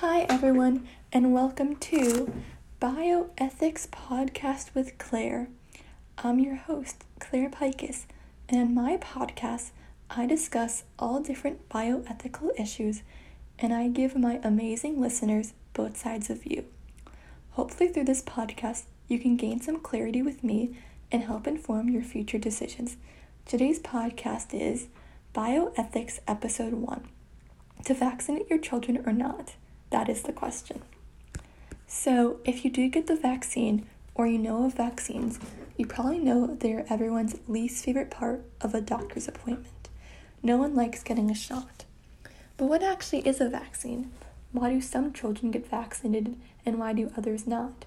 Hi, everyone, and welcome to Bioethics Podcast with Claire. I'm your host, Claire Pikus, and in my podcast, I discuss all different bioethical issues and I give my amazing listeners both sides of view. Hopefully, through this podcast, you can gain some clarity with me and help inform your future decisions. Today's podcast is Bioethics Episode 1 To Vaccinate Your Children or Not. That is the question. So, if you do get the vaccine or you know of vaccines, you probably know they're everyone's least favorite part of a doctor's appointment. No one likes getting a shot. But what actually is a vaccine? Why do some children get vaccinated and why do others not?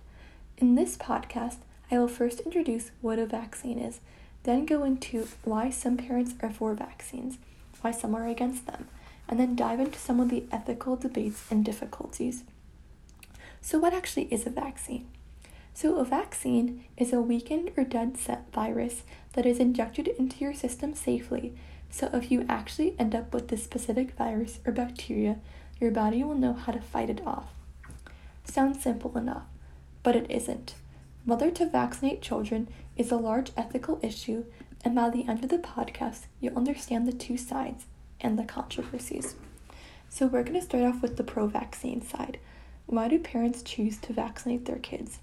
In this podcast, I will first introduce what a vaccine is, then go into why some parents are for vaccines, why some are against them, and then dive into some of the ethical debates and difficulties. So, what actually is a vaccine? So, a vaccine is a weakened or dead set virus that is injected into your system safely. So, if you actually end up with this specific virus or bacteria, your body will know how to fight it off. Sounds simple enough, but it isn't. Whether to vaccinate children is a large ethical issue, and by the end of the podcast, you'll understand the two sides and the controversies. So, we're going to start off with the pro vaccine side. Why do parents choose to vaccinate their kids?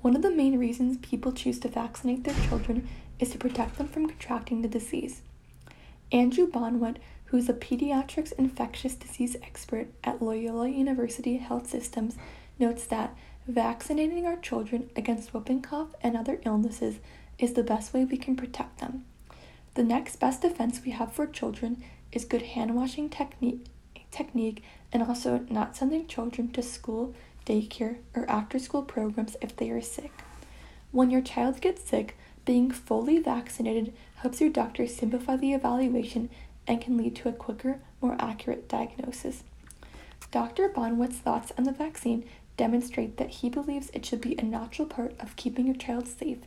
One of the main reasons people choose to vaccinate their children is to protect them from contracting the disease. Andrew Bonwit, who is a pediatrics infectious disease expert at Loyola University Health Systems, notes that vaccinating our children against whooping cough and other illnesses is the best way we can protect them. The next best defense we have for children is good hand washing technique, technique and also not sending children to school, daycare, or after school programs if they are sick. When your child gets sick, being fully vaccinated helps your doctor simplify the evaluation and can lead to a quicker, more accurate diagnosis. Dr. Bonwit's thoughts on the vaccine demonstrate that he believes it should be a natural part of keeping your child safe.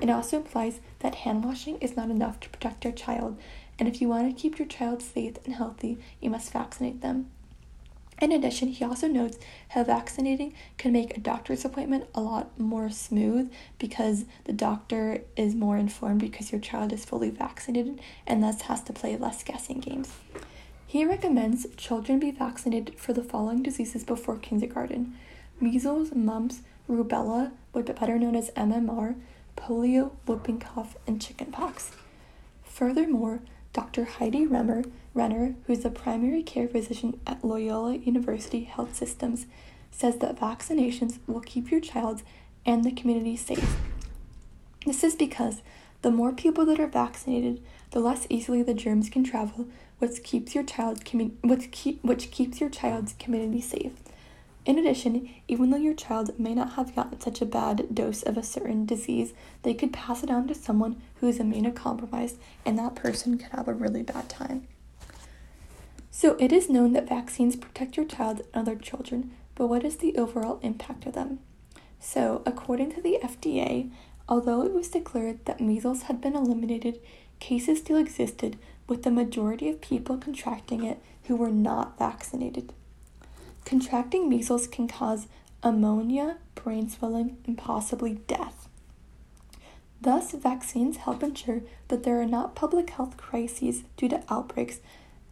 It also implies that hand washing is not enough to protect your child, and if you want to keep your child safe and healthy, you must vaccinate them. In addition, he also notes how vaccinating can make a doctor's appointment a lot more smooth because the doctor is more informed because your child is fully vaccinated and thus has to play less guessing games. He recommends children be vaccinated for the following diseases before kindergarten measles, mumps, rubella, better known as MMR, polio, whooping cough, and chickenpox. Furthermore, Dr. Heidi Remmer, Renner, who's a primary care physician at Loyola University Health Systems, says that vaccinations will keep your child and the community safe. This is because the more people that are vaccinated, the less easily the germs can travel, which keeps your child commu- which keep which keeps your child's community safe. In addition, even though your child may not have gotten such a bad dose of a certain disease, they could pass it on to someone who is immunocompromised, and that person could have a really bad time. So, it is known that vaccines protect your child and other children, but what is the overall impact of them? So, according to the FDA, although it was declared that measles had been eliminated, cases still existed, with the majority of people contracting it who were not vaccinated. Contracting measles can cause pneumonia, brain swelling, and possibly death. Thus, vaccines help ensure that there are not public health crises due to outbreaks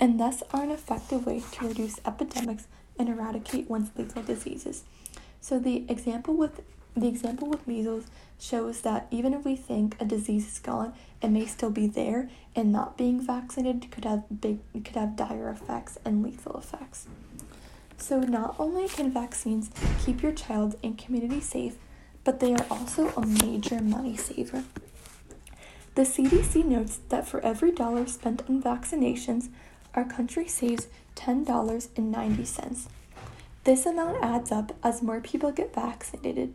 and thus are an effective way to reduce epidemics and eradicate once lethal diseases. So the example with the example with measles shows that even if we think a disease is gone, it may still be there, and not being vaccinated could have big could have dire effects and lethal effects. So, not only can vaccines keep your child and community safe, but they are also a major money saver. The CDC notes that for every dollar spent on vaccinations, our country saves $10.90. This amount adds up as more people get vaccinated.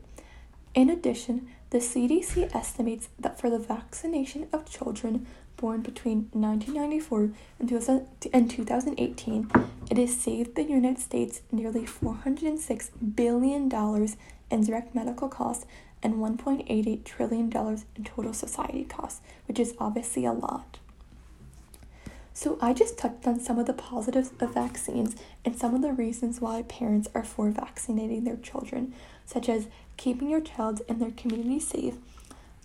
In addition, the CDC estimates that for the vaccination of children born between 1994 and 2018, it has saved the United States nearly $406 billion in direct medical costs and $1.88 trillion in total society costs, which is obviously a lot. So, I just touched on some of the positives of vaccines and some of the reasons why parents are for vaccinating their children, such as keeping your child and their community safe,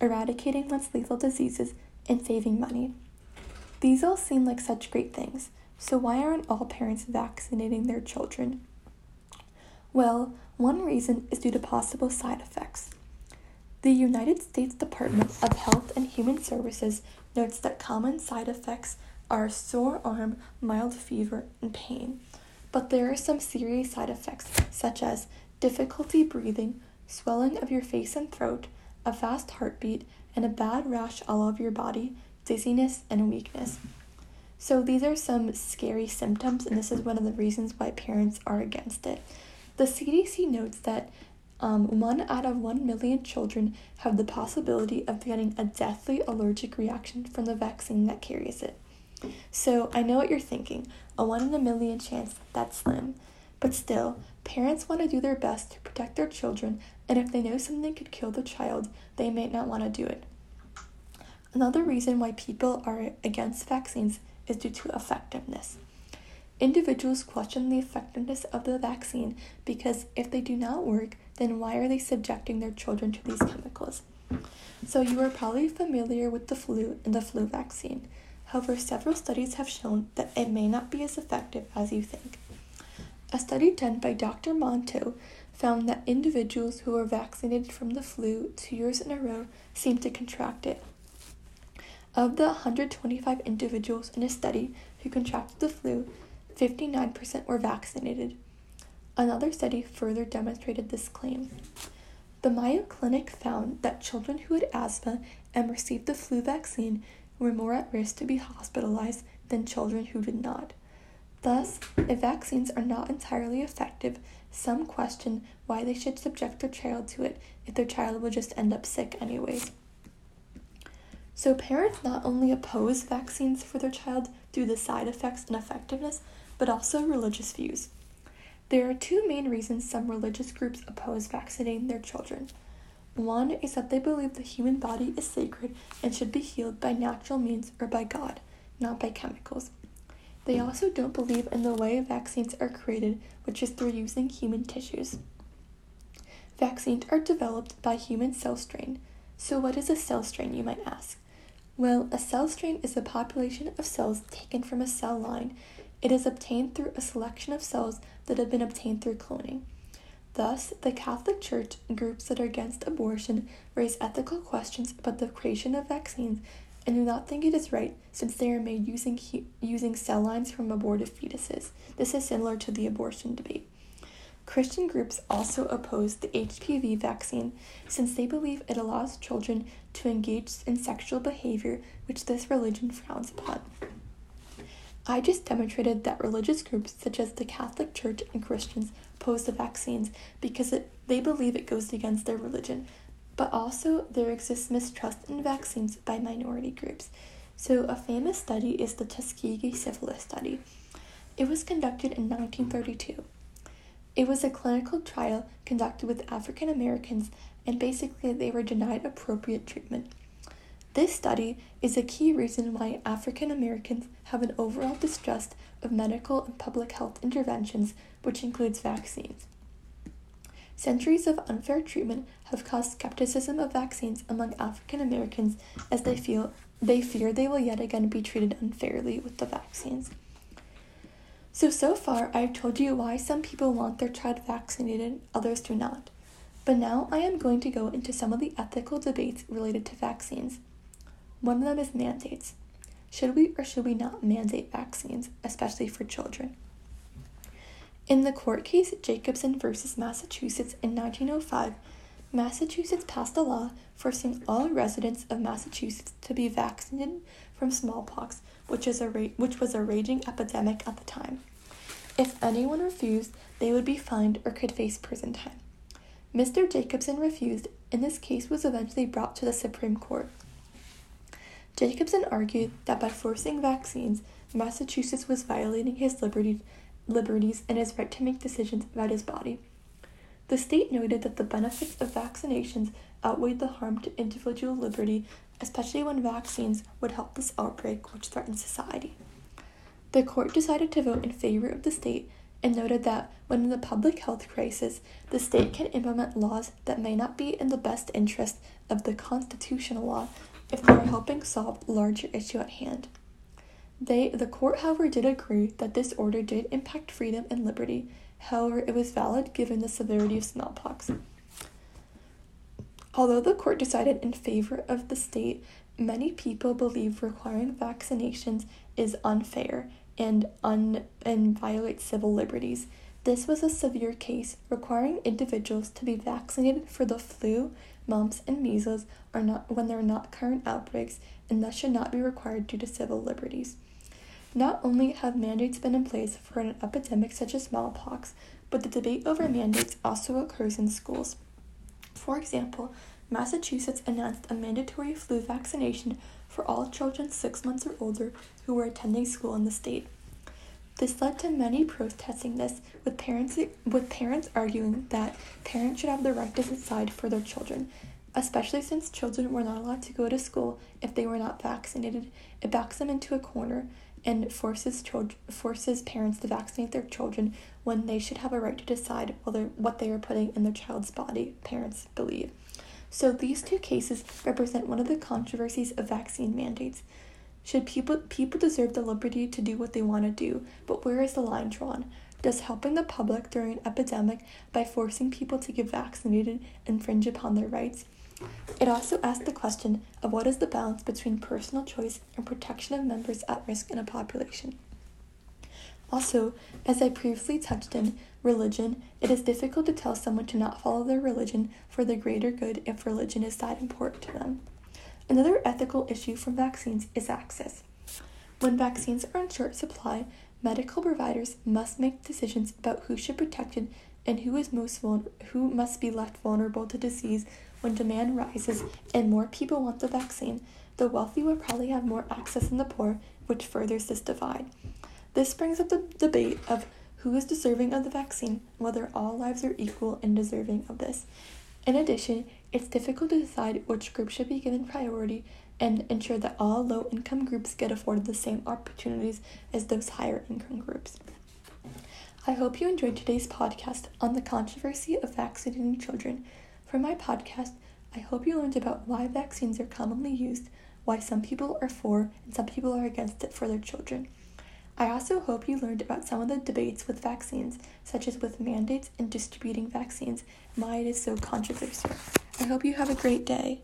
eradicating less lethal diseases, and saving money. These all seem like such great things, so why aren't all parents vaccinating their children? Well, one reason is due to possible side effects. The United States Department of Health and Human Services notes that common side effects are sore arm, mild fever, and pain. But there are some serious side effects, such as difficulty breathing, swelling of your face and throat, a fast heartbeat, and a bad rash all over your body, dizziness, and weakness. So, these are some scary symptoms, and this is one of the reasons why parents are against it. The CDC notes that um, one out of one million children have the possibility of getting a deathly allergic reaction from the vaccine that carries it. So I know what you're thinking a one in a million chance, that's slim. But still, parents want to do their best to protect their children, and if they know something could kill the child, they may not want to do it. Another reason why people are against vaccines is due to effectiveness. Individuals question the effectiveness of the vaccine because if they do not work, then why are they subjecting their children to these chemicals? So, you are probably familiar with the flu and the flu vaccine. However, several studies have shown that it may not be as effective as you think. A study done by Dr. Monto found that individuals who were vaccinated from the flu two years in a row seemed to contract it. Of the 125 individuals in a study who contracted the flu, 59% were vaccinated. Another study further demonstrated this claim. The Mayo Clinic found that children who had asthma and received the flu vaccine were more at risk to be hospitalized than children who did not. Thus, if vaccines are not entirely effective, some question why they should subject their child to it if their child will just end up sick anyways. So, parents not only oppose vaccines for their child due to side effects and effectiveness, but also religious views. There are two main reasons some religious groups oppose vaccinating their children. One is that they believe the human body is sacred and should be healed by natural means or by God, not by chemicals. They also don't believe in the way vaccines are created, which is through using human tissues. Vaccines are developed by human cell strain. So, what is a cell strain, you might ask? Well, a cell strain is a population of cells taken from a cell line. It is obtained through a selection of cells that have been obtained through cloning. Thus, the Catholic Church and groups that are against abortion raise ethical questions about the creation of vaccines and do not think it is right since they are made using, using cell lines from aborted fetuses. This is similar to the abortion debate. Christian groups also oppose the HPV vaccine since they believe it allows children to engage in sexual behavior which this religion frowns upon. I just demonstrated that religious groups such as the Catholic Church and Christians oppose the vaccines because it, they believe it goes against their religion. But also, there exists mistrust in vaccines by minority groups. So, a famous study is the Tuskegee syphilis study. It was conducted in 1932. It was a clinical trial conducted with African Americans, and basically, they were denied appropriate treatment. This study is a key reason why African Americans have an overall distrust of medical and public health interventions, which includes vaccines. Centuries of unfair treatment have caused skepticism of vaccines among African Americans as they feel they fear they will yet again be treated unfairly with the vaccines. So so far I've told you why some people want their child vaccinated, others do not. But now I am going to go into some of the ethical debates related to vaccines. One of them is mandates. Should we or should we not mandate vaccines, especially for children? In the court case Jacobson versus Massachusetts in 1905, Massachusetts passed a law forcing all residents of Massachusetts to be vaccinated from smallpox, which, is a ra- which was a raging epidemic at the time. If anyone refused, they would be fined or could face prison time. Mr. Jacobson refused, and this case was eventually brought to the Supreme Court. Jacobson argued that by forcing vaccines, Massachusetts was violating his liberty, liberties and his right to make decisions about his body. The state noted that the benefits of vaccinations outweighed the harm to individual liberty, especially when vaccines would help this outbreak which threatened society. The court decided to vote in favor of the state and noted that when in a public health crisis, the state can implement laws that may not be in the best interest of the constitutional law if they are helping solve larger issue at hand. They, the court, however, did agree that this order did impact freedom and liberty. However, it was valid given the severity of smallpox. Although the court decided in favor of the state, many people believe requiring vaccinations is unfair and un and violates civil liberties. This was a severe case requiring individuals to be vaccinated for the flu, mumps, and measles are not when there are not current outbreaks and thus should not be required due to civil liberties. Not only have mandates been in place for an epidemic such as smallpox, but the debate over mandates also occurs in schools. For example, Massachusetts announced a mandatory flu vaccination for all children six months or older who were attending school in the state. This led to many protesting this, with parents with parents arguing that parents should have the right to decide for their children, especially since children were not allowed to go to school if they were not vaccinated. It backs them into a corner and forces children forces parents to vaccinate their children when they should have a right to decide whether what they are putting in their child's body. Parents believe. So these two cases represent one of the controversies of vaccine mandates. Should people people deserve the liberty to do what they want to do, but where is the line drawn? Does helping the public during an epidemic by forcing people to get vaccinated infringe upon their rights? It also asks the question of what is the balance between personal choice and protection of members at risk in a population. Also, as I previously touched in religion, it is difficult to tell someone to not follow their religion for the greater good if religion is that important to them. Another ethical issue from vaccines is access. When vaccines are in short supply, medical providers must make decisions about who should be protected and who is most vul- who must be left vulnerable to disease when demand rises and more people want the vaccine. The wealthy will probably have more access than the poor, which furthers this divide. This brings up the debate of who is deserving of the vaccine, whether all lives are equal and deserving of this. In addition, it's difficult to decide which group should be given priority and ensure that all low income groups get afforded the same opportunities as those higher income groups. I hope you enjoyed today's podcast on the controversy of vaccinating children. For my podcast, I hope you learned about why vaccines are commonly used, why some people are for and some people are against it for their children. I also hope you learned about some of the debates with vaccines, such as with mandates and distributing vaccines, why it is so controversial. I hope you have a great day.